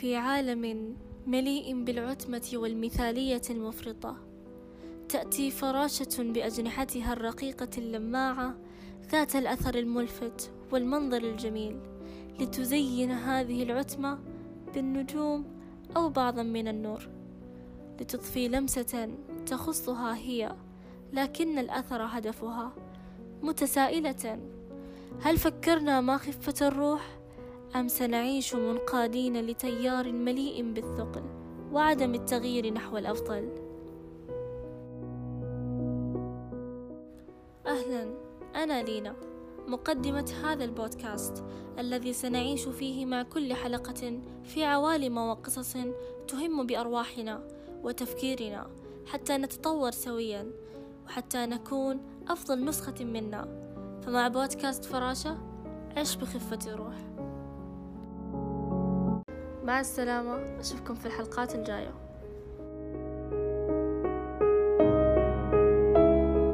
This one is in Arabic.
في عالم مليء بالعتمة والمثالية المفرطة تأتي فراشة بأجنحتها الرقيقة اللماعة ذات الأثر الملفت والمنظر الجميل لتزين هذه العتمة بالنجوم أو بعضا من النور لتضفي لمسة تخصها هي لكن الأثر هدفها متسائلة. هل فكرنا ما خفة الروح؟ أم سنعيش منقادين لتيار مليء بالثقل وعدم التغيير نحو الأفضل؟ أهلا أنا لينا مقدمة هذا البودكاست الذي سنعيش فيه مع كل حلقة في عوالم وقصص تهم بأرواحنا وتفكيرنا حتى نتطور سويا وحتى نكون أفضل نسخة منا. فمع بودكاست فراشة عش بخفة روح مع السلامة أشوفكم في الحلقات الجاية.